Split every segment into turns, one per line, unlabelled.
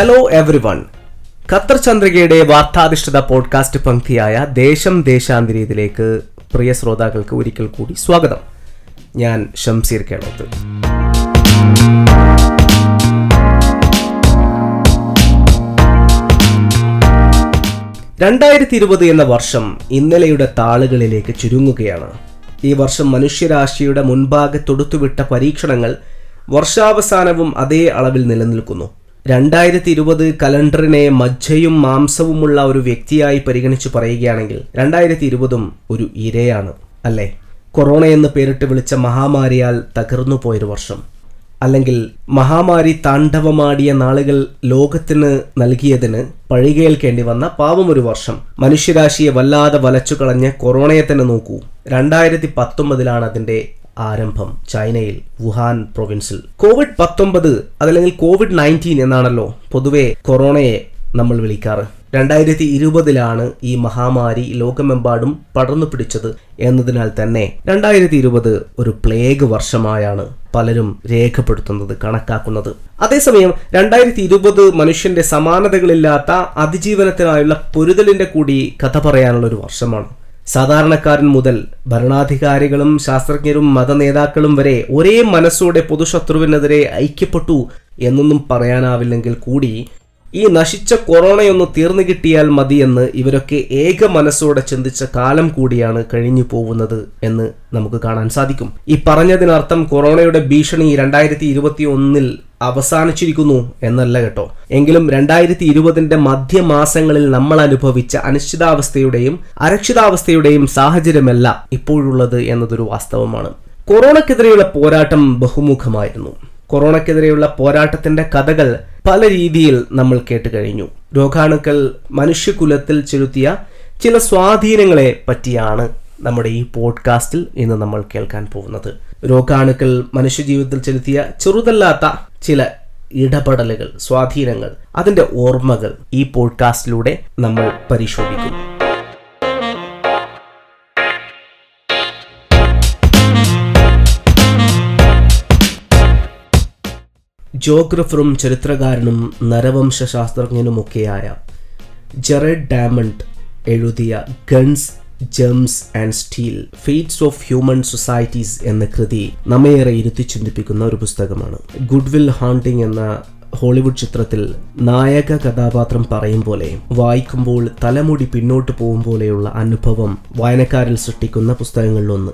Hello everyone Qatar ചന്ദ്രികയുടെ വാർത്താധിഷ്ഠിത podcast പങ്ക്തിയായ ദേശം ദേശാന്തരീതിയിലേക്ക് പ്രിയ ശ്രോതാക്കൾക്ക് ഒരിക്കൽ കൂടി സ്വാഗതം. ഞാൻ ഷംസീർ കേളത്ത്. രണ്ടായിരത്തി ഇരുപത് എന്ന വർഷം ഇന്നലെയുടെ താളുകളിലേക്ക് ചുരുങ്ങുകയാണ്. ഈ വർഷം മനുഷ്യരാശിയുടെ മുൻപാകെ തൊടുത്തുവിട്ട പരീക്ഷണങ്ങൾ വർഷാവസാനവും അതേ അളവിൽ നിലനിൽക്കുന്നു. രണ്ടായിരത്തി ഇരുപത് കലണ്ടറിനെ മജ്ജയും മാംസവുമുള്ള ഒരു വ്യക്തിയായി പരിഗണിച്ച് പറയുകയാണെങ്കിൽ രണ്ടായിരത്തി ഇരുപതും ഒരു ഇരയാണ് അല്ലേ? കൊറോണ എന്ന് പേരിട്ട് വിളിച്ച മഹാമാരിയാൽ തകർന്നു പോയൊരു വർഷം. അല്ലെങ്കിൽ മഹാമാരി താണ്ഡവമാടിയ നാളുകൾ ലോകത്തിന് നൽകിയതിന് പഴികേൽക്കേണ്ടി വന്ന പാവമൊരു വർഷം. മനുഷ്യരാശിയെ വല്ലാതെ വലച്ചു കളഞ്ഞ കൊറോണയെ തന്നെ നോക്കൂ. രണ്ടായിരത്തി പത്തൊമ്പതിലാണ് അതിന്റെ ആരംഭം ചൈനയിൽ വുഹാൻ പ്രൊവിൻസിൽ കോവിഡ് പത്തൊമ്പത് അതല്ലെങ്കിൽ കോവിഡ് നയന്റീൻ എന്നാണല്ലോ പൊതുവെ കൊറോണയെ നമ്മൾ വിളിക്കാറ്. രണ്ടായിരത്തി ഇരുപതിലാണ് ഈ മഹാമാരി ലോകമെമ്പാടും പടർന്നു പിടിച്ചത് എന്നതിനാൽ തന്നെ രണ്ടായിരത്തി ഇരുപത് ഒരു പ്ലേഗ് വർഷമായാണ് പലരും രേഖപ്പെടുത്തുന്നത് കണക്കാക്കുന്നത്. അതേസമയം രണ്ടായിരത്തി ഇരുപത് മനുഷ്യന്റെ സമാനതകളില്ലാത്ത അതിജീവനത്തിനായുള്ള പൊരുതലിന്റെ കൂടി കഥ പറയാനുള്ള ഒരു വർഷമാണ്. സാധാരണക്കാരൻ മുതൽ ഭരണാധികാരികളും ശാസ്ത്രജ്ഞരും മതനേതാക്കളും വരെ ഒരേ മനസ്സോടെ പൊതുശത്രുവിനെതിരെ ഐക്യപ്പെട്ടു എന്നൊന്നും പറയാനാവില്ലെങ്കിൽ കൂടി ഈ നശിച്ച കൊറോണയൊന്ന് തീർന്നു കിട്ടിയാൽ മതിയെന്ന് ഇവരൊക്കെ ഏക മനസ്സോടെ ചിന്തിച്ച കാലം കൂടിയാണ് കഴിഞ്ഞു പോകുന്നത് എന്ന് നമുക്ക് കാണാൻ സാധിക്കും. ഈ പറഞ്ഞതിനർത്ഥം കൊറോണയുടെ ഭീഷണി രണ്ടായിരത്തി ഇരുപത്തി ഒന്നിൽ അവസാനിച്ചിരിക്കുന്നു എന്നല്ല കേട്ടോ. എങ്കിലും രണ്ടായിരത്തി ഇരുപതിന്റെ മധ്യമാസങ്ങളിൽ നമ്മൾ അനുഭവിച്ച അനിശ്ചിതാവസ്ഥയുടെയും അരക്ഷിതാവസ്ഥയുടെയും സാഹചര്യമല്ല ഇപ്പോഴുള്ളത് എന്നതൊരു വാസ്തവമാണ്. കൊറോണക്കെതിരെയുള്ള പോരാട്ടം ബഹുമുഖമായിരുന്നു. കൊറോണക്കെതിരെയുള്ള പോരാട്ടത്തിന്റെ കഥകൾ പല രീതിയിൽ നമ്മൾ കേട്ട് കഴിഞ്ഞു രോഗാണുക്കൾ മനുഷ്യകുലത്തിൽ ചെലുത്തിയ ചില സ്വാധീനങ്ങളെ പറ്റിയാണ് നമ്മുടെ ഈ പോഡ്കാസ്റ്റിൽ ഇന്ന് നമ്മൾ കേൾക്കാൻ പോകുന്നത്. രോഗാണുക്കൾ മനുഷ്യജീവിതത്തിൽ ചെലുത്തിയ ചെറുതല്ലാത്ത ചില ഇടപെടലുകൾ സ്വാധീനങ്ങൾ അതിന്റെ ഓർമ്മകൾ ഈ പോഡ്കാസ്റ്റിലൂടെ നമ്മൾ പരിശോധിക്കും. ജോഗ്രഫറും ചരിത്രകാരനും നരവംശ ശാസ്ത്രജ്ഞനുമൊക്കെയായ ജെറഡ് ഡാമണ്ട് എഴുതിയ guns germs and steel fates of human societies എന്ന കൃതി നമ്മയേറെ ഇരുത്തി ചിന്തിപ്പിക്കുന്ന ഒരു പുസ്തകമാണ്. ഗുഡ്വിൽ ഹാണ്ടിങ് എന്ന ഹോളിവുഡ് ചിത്രത്തിൽ നായക കഥാപാത്രം പറയും പോലെ വായിക്കുമ്പോൾ തലമുടി പിന്നോട്ട് പോകും പോലെയുള്ള അനുഭവം വായനക്കാരിൽ സൃഷ്ടിക്കുന്ന പുസ്തകങ്ങളിലൊന്ന്.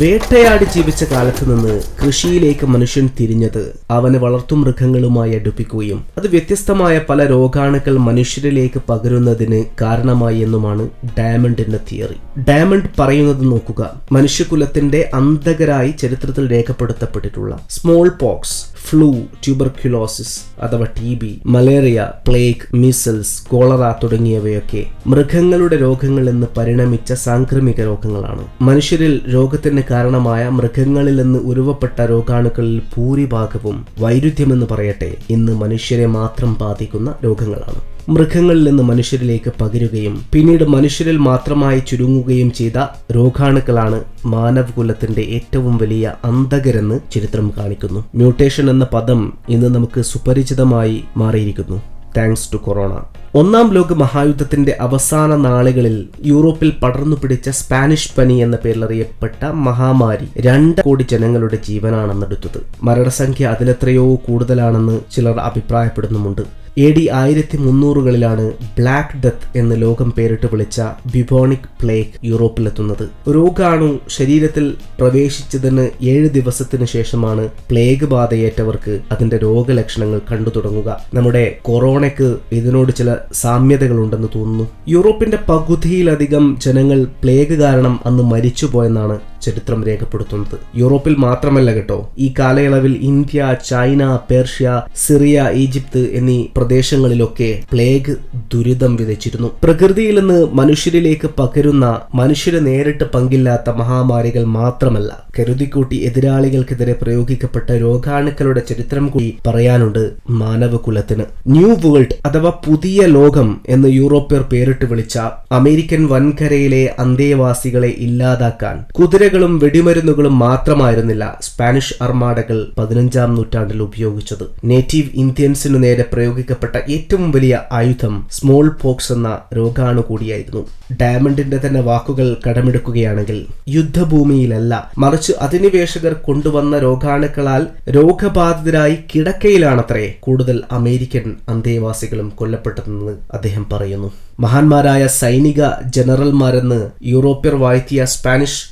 വേട്ടയാടി ജീവിച്ച കാലത്ത് നിന്ന് കൃഷിയിലേക്ക് മനുഷ്യൻ തിരിഞ്ഞത് അവന് വളർത്തുമൃഗങ്ങളുമായി അടുപ്പിക്കുകയും അത് വ്യത്യസ്തമായ പല രോഗാണുക്കൾ മനുഷ്യരിലേക്ക് പകരുന്നതിന് കാരണമായി എന്നുമാണ് ഡയമണ്ടിന്റെ തിയറി. ഡയമണ്ട് പറയുന്നത് നോക്കുക മനുഷ്യകുലത്തിന്റെ അന്ധകരായി ചരിത്രത്തിൽ രേഖപ്പെടുത്തപ്പെട്ടിട്ടുള്ള സ്മോൾ പോക്സ് ഫ്ലൂ ട്യൂബർക്യുലോസിസ് അഥവാ T B malaria plague measles cholera തുടങ്ങിയവയൊക്കെ മൃഗങ്ങളുടെ രോഗങ്ങൾ എന്ന് പരിണമിച്ച സാംക്രമിക രോഗങ്ങളാണ്. മനുഷ്യരിൽ രോഗത്തിന് കാരണമായ മൃഗങ്ങളിൽ നിന്ന് ഉരുവപ്പെട്ട രോഗാണുക്കളിൽ ഭൂരിഭാഗവും വൈരുദ്ധ്യമെന്ന് പറയട്ടെ ഇന്ന് മനുഷ്യരെ മാത്രം ബാധിക്കുന്ന രോഗങ്ങളാണ്. മൃഗങ്ങളിൽ നിന്ന് മനുഷ്യരിലേക്ക് പകരുകയും പിന്നീട് മനുഷ്യരിൽ മാത്രമായി ചുരുങ്ങുകയും ചെയ്ത രോഗാണുക്കളാണ് മാനവകുലത്തിന്റെ ഏറ്റവും വലിയ അന്തകരെന്ന് ചരിത്രം കാണിക്കുന്നു. മ്യൂട്ടേഷൻ എന്ന പദം ഇന്ന് നമുക്ക് സുപരിചിതമായി മാറിയിരിക്കുന്നു. താങ്ക്സ് ടു കൊറോണ ഒന്നാം ലോക മഹായുദ്ധത്തിന്റെ അവസാന നാളുകളിൽ യൂറോപ്പിൽ പടർന്നു പിടിച്ച സ്പാനിഷ് പനി എന്ന പേരിൽ അറിയപ്പെട്ട മഹാമാരി രണ്ട് കോടി ജനങ്ങളുടെ ജീവനാണെന്നെടുത്തത്. മരണസംഖ്യ അതിലെത്രയോ കൂടുതലാണെന്ന് ചിലർ അഭിപ്രായപ്പെടുന്നുമുണ്ട്. എ ഡി ആയിരത്തി മുന്നൂറുകളിലാണ് ബ്ലാക്ക് ഡെത്ത് എന്ന് ലോകം പേരിട്ട് വിളിച്ച ബിബോണിക് പ്ലേഗ് യൂറോപ്പിലെത്തുന്നത്. രോഗാണു ശരീരത്തിൽ പ്രവേശിച്ചതിന് ഏഴ് ദിവസത്തിന് ശേഷമാണ് പ്ലേഗ് ബാധയേറ്റവർക്ക് അതിന്റെ രോഗലക്ഷണങ്ങൾ കണ്ടു തുടങ്ങുക. നമ്മുടെ കൊറോണയ്ക്ക് ഇതിനോട് ചില സാമ്യതകളുണ്ടെന്ന് തോന്നുന്നു. യൂറോപ്പിന്റെ പകുതിയിലധികം ജനങ്ങൾ പ്ലേഗ് കാരണം അന്ന് മരിച്ചുപോയെന്നാണ് ചരിത്രം രേഖപ്പെടുത്തുന്നത്. യൂറോപ്പിൽ മാത്രമല്ല കേട്ടോ. ഈ കാലയളവിൽ India China Persia Syria Egypt എന്നീ പ്രദേശങ്ങളിലൊക്കെ പ്ലേഗ് ദുരിതം വിതച്ചിരുന്നു. പ്രകൃതിയിൽ നിന്ന് മനുഷ്യരിലേക്ക് പകരുന്ന മനുഷ്യരെ നേരിട്ട് പങ്കില്ലാത്ത മഹാമാരികൾ മാത്രമല്ല കരുതിക്കൂട്ടി എതിരാളികൾക്കെതിരെ പ്രയോഗിക്കപ്പെട്ട രോഗാണുക്കളുടെ ചരിത്രം കൂടി പറയാനുണ്ട് മാനവകുലത്തിന്. ന്യൂ വേൾഡ് അഥവാ പുതിയ ലോകം എന്ന് യൂറോപ്യർ പേരിട്ട് വിളിച്ച അമേരിക്കൻ വൻകരയിലെ അന്തേവാസികളെ ഇല്ലാതാക്കാൻ കുതിരകൾ വാഴകളും വെടിമരുന്നുകളും മാത്രമായിരുന്നില്ല സ്പാനിഷ് അർമാഡകൾ പതിനഞ്ചാം നൂറ്റാണ്ടിൽ ഉപയോഗിച്ചത്. നേറ്റീവ് ഇന്ത്യൻസിനു നേരെ പ്രയോഗിക്കപ്പെട്ട ഏറ്റവും വലിയ ആയുധം സ്മോൾ പോക്സ് എന്ന രോഗാണു കൂടിയായിരുന്നു. ഡയമണ്ടിന്റെ തന്നെ വാക്കുകൾ കടമെടുക്കുകയാണെങ്കിൽ യുദ്ധഭൂമിയിലല്ല മറിച്ച് അധിനിവേശകർ കൊണ്ടുവന്ന രോഗാണുക്കളാൽ രോഗബാധിതരായി കിടക്കയിലാണത്രേ കൂടുതൽ അമേരിക്കൻ അന്തേവാസികളും കൊല്ലപ്പെട്ടതെന്ന് അദ്ദേഹം പറയുന്നു. മഹാന്മാരായ സൈനിക ജനറൽമാരെന്ന് യൂറോപ്യർ വാഴ്ത്തിയ സ്പാനിഷ്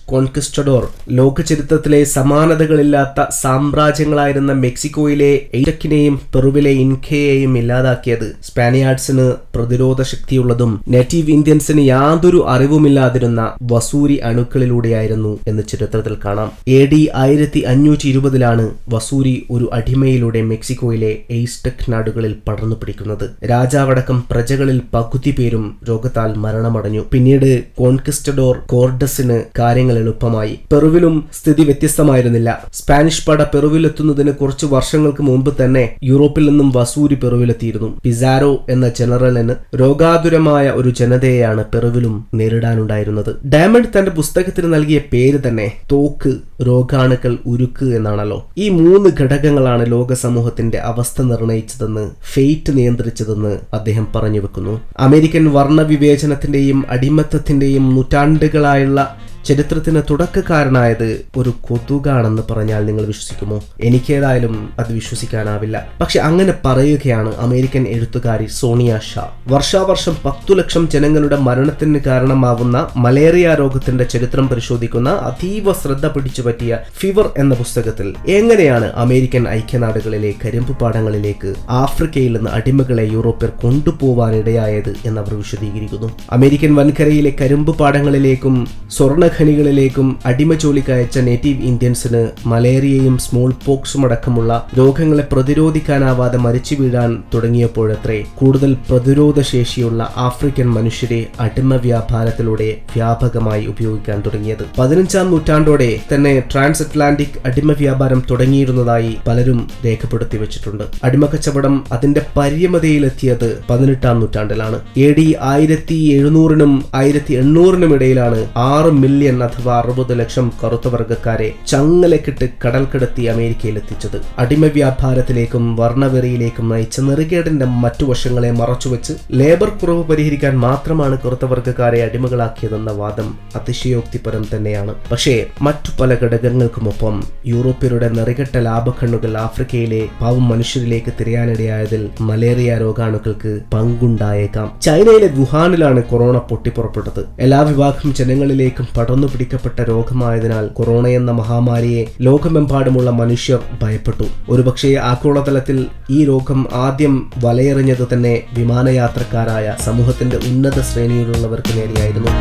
കോൺക്വിസ്റ്റഡോർ ലോകചരിത്രത്തിലെ സമാനതകളില്ലാത്ത സാമ്രാജ്യങ്ങളായിരുന്ന മെക്സിക്കോയിലെ എയ്റ്റക്കിനെയും പെറുവിലെ ഇൻഖയെയും ഇല്ലാതാക്കിയത് സ്പാനിയാർഡ്സിന് പ്രതിരോധ ശക്തിയുള്ളതും നേറ്റീവ് ഇന്ത്യൻസിന് യാതൊരു അറിവുമില്ലാതിരുന്ന വസൂരി അണുക്കളിലൂടെയായിരുന്നു എന്ന് ചരിത്രത്തിൽ കാണാം. എ ഡി ആയിരത്തി അഞ്ഞൂറ്റി ഇരുപതിലാണ് വസൂരി ഒരു അടിമയിലൂടെ മെക്സിക്കോയിലെ എയ്സ്റ്റക് നാടുകളിൽ പടർന്നു പിടിക്കുന്നത്. രാജാവടക്കം പ്രജകളിൽ പകുതി പേരും രോഗത്താൽ മരണമടഞ്ഞു. പിന്നീട് കോൺക്വിസ്റ്റഡോർ കോർഡസിന് കാര്യങ്ങൾ എളുപ്പമായി പെറുവിലും സ്ഥിതി വ്യത്യസ്തമായിരുന്നില്ല. സ്പാനിഷ് പട പെറുവിലെത്തുന്നതിന് കുറച്ച് വർഷങ്ങൾക്ക് മുമ്പ് തന്നെ യൂറോപ്പിൽ നിന്നും വസൂരി പെറുവിലെത്തിയിരുന്നു. പിസാരോ എന്ന ജനറലിന് രോഗാതുരമായ ഒരു ജനതയെയാണ് പെറുവിലും നേരിടാനുണ്ടായിരുന്നത്. ഡയമണ്ട് തന്റെ പുസ്തകത്തിന് നൽകിയ പേര് തന്നെ തോക്ക് രോഗാണുക്കൾ ഉരുക്ക് എന്നാണല്ലോ. ഈ മൂന്ന് ഘടകങ്ങളാണ് ലോക സമൂഹത്തിന്റെ അവസ്ഥ നിർണയിച്ചതെന്ന് ഫെയ്റ്റ് നിയന്ത്രിച്ചതെന്ന് അദ്ദേഹം പറഞ്ഞു വെക്കുന്നു. അമേരിക്കൻ വർണവിവേചനത്തിന്റെയും അടിമത്തത്തിന്റെയും നൂറ്റാണ്ടുകളായുള്ള ചരിത്രത്തിന് തുടക്കക്കാരനായത് ഒരു കൊതുകാണെന്ന് പറഞ്ഞാൽ നിങ്ങൾ വിശ്വസിക്കുമോ? എനിക്കേതായാലും അത് വിശ്വസിക്കാനാവില്ല. പക്ഷെ അങ്ങനെ പറയുകയാണ് അമേരിക്കൻ എഴുത്തുകാരി സോണിയ ഷാ. വർഷാവർഷം പത്തു ലക്ഷം ജനങ്ങളുടെ മരണത്തിന് കാരണമാവുന്ന മലേറിയ രോഗത്തിന്റെ ചരിത്രം പരിശോധിക്കുന്ന അതീവ ശ്രദ്ധ പിടിച്ചു പറ്റിയ ഫിവർ എന്ന പുസ്തകത്തിൽ എങ്ങനെയാണ് അമേരിക്കൻ ഐക്യനാടുകളിലെ കരിമ്പ് പാടങ്ങളിലേക്ക് ആഫ്രിക്കയിൽ നിന്ന് അടിമകളെ യൂറോപ്യർ കൊണ്ടുപോവാനിടയായത് എന്ന് അവർ വിശദീകരിക്കുന്നു. അമേരിക്കൻ വൻകരയിലെ കരിമ്പ് പാടങ്ങളിലേക്കും സ്വർണ ഖനികളിലേക്കും അടിമജോലിക്ക് അയച്ച നേറ്റീവ് ഇന്ത്യൻസിന് മലേറിയയും സ്മോൾ പോക്സും അടക്കമുള്ള രോഗങ്ങളെ പ്രതിരോധിക്കാനാവാതെ മരിച്ചു വീഴാൻ തുടങ്ങിയപ്പോഴത്രേ കൂടുതൽ പ്രതിരോധ ശേഷിയുള്ള ആഫ്രിക്കൻ മനുഷ്യരെ അടിമ വ്യാപാരത്തിലൂടെ വ്യാപകമായി ഉപയോഗിക്കാൻ തുടങ്ങിയത്. പതിനഞ്ചാം നൂറ്റാണ്ടോടെ തന്നെ ട്രാൻസ് അറ്റ്ലാന്റിക് അടിമ വ്യാപാരം തുടങ്ങിയിരുന്നതായി പലരും രേഖപ്പെടുത്തി വെച്ചിട്ടുണ്ട്. അടിമ കച്ചവടം അതിന്റെ പരിയമതയിലെത്തിയത് പതിനെട്ടാം നൂറ്റാണ്ടിലാണ്. എ ഡി ആയിരത്തി എഴുന്നൂറിനും ആയിരത്തി എണ്ണൂറിനും ഇടയിലാണ് ആറ് മില്യൺ അഥവാ അറുപത് ലക്ഷം കറുത്ത വർഗക്കാരെ ചങ്ങലക്കിട്ട് കടൽ കിടത്തി അമേരിക്കയിലെത്തിച്ചത്. അടിമ വ്യാപാരത്തിലേക്കും വർണവെറിയിലേക്കും നയിച്ച നെറുകേടിന്റെ മറ്റു വശങ്ങളെ മറച്ചുവെച്ച് ലേബർ കുറവ് പരിഹരിക്കാൻ മാത്രമാണ് കറുത്ത വർഗക്കാരെ അടിമകളാക്കിയതെന്ന വാദം അതിശയോക്തിപരം തന്നെയാണ്. പക്ഷേ മറ്റു പല ഘടകങ്ങൾക്കുമൊപ്പം യൂറോപ്യരുടെ നെറികെട്ട ലാഭക്കണ്ണുകൾ ആഫ്രിക്കയിലെ പാവം മനുഷ്യരിലേക്ക് തിരയാനിടയായതിൽ മലേറിയ രോഗാണുക്കൾക്ക് പങ്കുണ്ടായേക്കാം. ചൈനയിലെ വുഹാനിലാണ് കൊറോണ പൊട്ടിപ്പുറപ്പെട്ടത്. എല്ലാ വിഭാഗം ജനങ്ങളിലേക്കും പടർന്നു പിടിക്കപ്പെട്ട രോഗമായതിനാൽ കൊറോണ എന്ന മഹാമാരിയെ ലോകമെമ്പാടുമുള്ള മനുഷ്യർ ഭയപ്പെട്ടു. ഒരുപക്ഷെ ആഗോളതലത്തിൽ ഈ രോഗം ആദ്യം വലയെറിഞ്ഞത് തന്നെ വിമാനയാത്രക്കാരായ സമൂഹത്തിന്റെ ഉന്നത ശ്രേണിയിലുള്ളവർക്ക് നേരെയായിരുന്നു.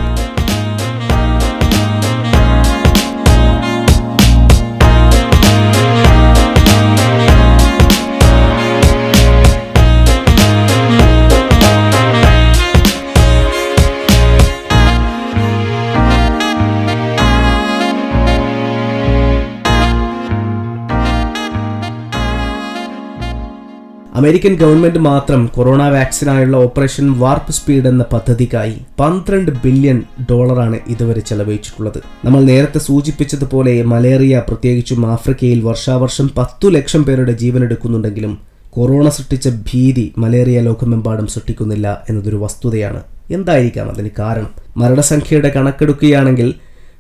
അമേരിക്കൻ ഗവൺമെന്റ് മാത്രം കൊറോണ വാക്സിനായുള്ള ഓപ്പറേഷൻ വാർപ്പ് സ്പീഡ് എന്ന പദ്ധതിക്കായി പന്ത്രണ്ട് ബില്യൺ ഡോളറാണ് ഇതുവരെ ചെലവഴിച്ചിട്ടുള്ളത്. നമ്മൾ നേരത്തെ സൂചിപ്പിച്ചതുപോലെ മലേറിയ പ്രത്യേകിച്ചും ആഫ്രിക്കയിൽ വർഷാവർഷം പത്തു ലക്ഷം പേരുടെ ജീവനെടുക്കുന്നുണ്ടെങ്കിലും കൊറോണ സൃഷ്ടിച്ച ഭീതി മലേറിയ ലോകമെമ്പാടും സൃഷ്ടിക്കുന്നില്ല എന്നതൊരു വസ്തുതയാണ്. എന്തായിരിക്കാം അതിന് കാരണം? മരണസംഖ്യയുടെ കണക്കെടുക്കുകയാണെങ്കിൽ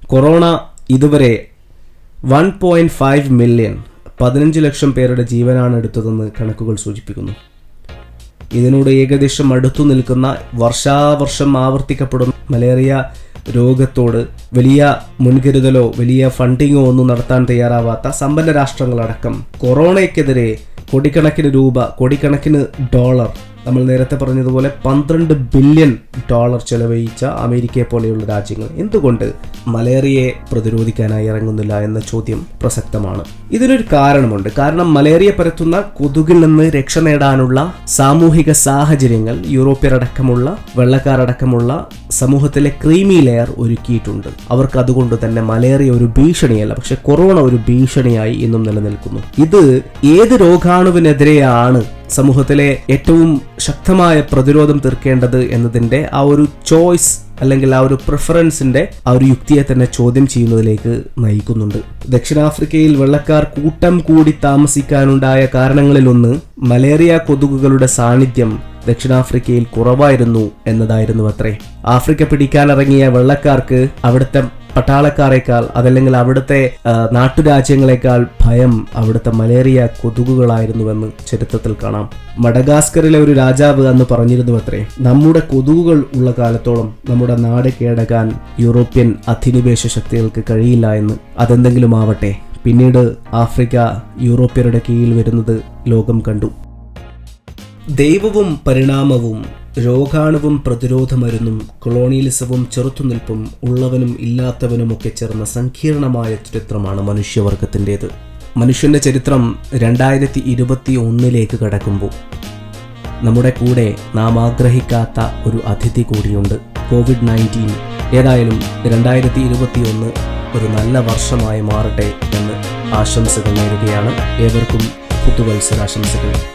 കൊറോണ ഇതുവരെ വൺ പോയിന്റ് ഫൈവ് മില്യൺ പതിനഞ്ച് ലക്ഷം പേരുടെ ജീവനാണ് എടുത്തതെന്ന് കണക്കുകൾ സൂചിപ്പിക്കുന്നു. ഇതിനോട് ഏകദേശം അടുത്തു നിൽക്കുന്ന വർഷാവർഷം ആവർത്തിക്കപ്പെടുന്ന മലേറിയ രോഗത്തോട് വലിയ മുൻകരുതലോ വലിയ ഫണ്ടിങ്ങോ ഒന്നും നടത്താൻ തയ്യാറാവാത്ത സമ്പന്ന രാഷ്ട്രങ്ങളടക്കം കൊറോണയ്ക്കെതിരെ കോടിക്കണക്കിന് രൂപ കോടിക്കണക്കിന് ഡോളർ നമ്മൾ നേരത്തെ പറഞ്ഞതുപോലെ പന്ത്രണ്ട് ബില്യൺ ഡോളർ ചെലവഴിച്ച അമേരിക്കയെ പോലെയുള്ള രാജ്യങ്ങൾ. എന്തുകൊണ്ട് മലേറിയയെ പ്രതിരോധിക്കാനായി ഇറങ്ങുന്നില്ല എന്ന ചോദ്യം പ്രസക്തമാണ്. ഇതിനൊരു കാരണമുണ്ട്. കാരണം മലേറിയ പരത്തുന്ന കൊതുകിൽ നിന്ന് രക്ഷ നേടാനുള്ള സാമൂഹിക സാഹചര്യങ്ങൾ യൂറോപ്യരടക്കമുള്ള വെള്ളക്കാരടക്കമുള്ള സമൂഹത്തിലെ ക്രീമി ലെയർ ഒരുക്കിയിട്ടുണ്ട്. അവർക്ക് അതുകൊണ്ട് തന്നെ മലേറിയ ഒരു ഭീഷണിയല്ല പക്ഷെ കൊറോണ ഒരു ഭീഷണിയായി ഇന്നും നിലനിൽക്കുന്നു. ഇത് ഏത് രോഗാണുവിനെതിരെയാണ് സമൂഹത്തിലെ ഏറ്റവും ശക്തമായ പ്രതിരോധം തീർക്കേണ്ടത് എന്നതിന്റെ ആ ഒരു ചോയ്സ് അല്ലെങ്കിൽ ആ ഒരു പ്രിഫറൻസിന്റെ ആ ഒരു യുക്തിയെ തന്നെ ചോദ്യം ചെയ്യുന്നതിലേക്ക് നയിക്കുന്നുണ്ട്. ദക്ഷിണാഫ്രിക്കയിൽ വെള്ളക്കാർ കൂട്ടം കൂടി താമസിക്കാനുണ്ടായ കാരണങ്ങളിലൊന്ന് മലേറിയ കൊതുകുകളുടെ സാന്നിധ്യം ദക്ഷിണാഫ്രിക്കയിൽ കുറവായിരുന്നു എന്നതായിരുന്നു അത്രേ. ആഫ്രിക്ക പിടിക്കാനിറങ്ങിയ വെള്ളക്കാർക്ക് അവിടുത്തെ പട്ടാളക്കാരേക്കാൾ അതല്ലെങ്കിൽ അവിടുത്തെ നാട്ടുരാജ്യങ്ങളെക്കാൾ ഭയം അവിടുത്തെ മലേറിയ കൊതുകുകളായിരുന്നുവെന്ന് ചരിത്രത്തിൽ കാണാം. മഡഗാസ്കറിലെ ഒരു രാജാവ് അന്ന് പറഞ്ഞിരുന്നു അത്രേ നമ്മുടെ കൊതുകുകൾ ഉള്ള കാലത്തോളം നമ്മുടെ നാട് കേടകാൻ യൂറോപ്യൻ അധിനിവേശ ശക്തികൾക്ക് കഴിയില്ല എന്ന് അതെന്തെങ്കിലും ആവട്ടെ. പിന്നീട് ആഫ്രിക്ക യൂറോപ്യരുടെ കീഴിൽ വരുന്നത് ലോകം കണ്ടു. ദൈവവും പരിണാമവും രോഗാണുവും പ്രതിരോധ മരുന്നും കൊളോണിയലിസവും ചെറുത്തുനിൽപ്പും ഉള്ളവനും ഇല്ലാത്തവനുമൊക്കെ ചേർന്ന സങ്കീർണമായ ചരിത്രമാണ് മനുഷ്യവർഗത്തിന്റെത്. മനുഷ്യന്റെ ചരിത്രം രണ്ടായിരത്തി ഇരുപത്തി ഒന്നിലേക്ക് കടക്കുമ്പോൾ നമ്മുടെ കൂടെ നാം ആഗ്രഹിക്കാത്ത ഒരു അതിഥി കൂടിയുണ്ട്. കോവിഡ് നയന്റീൻ ഏതായാലും രണ്ടായിരത്തി ഇരുപത്തി ഒന്ന് ഒരു നല്ല വർഷമായി മാറട്ടെ എന്ന് ആശംസകൾ നേരുകയാണ്. ഏവർക്കും പുതുവത്സരാശംസകൾ.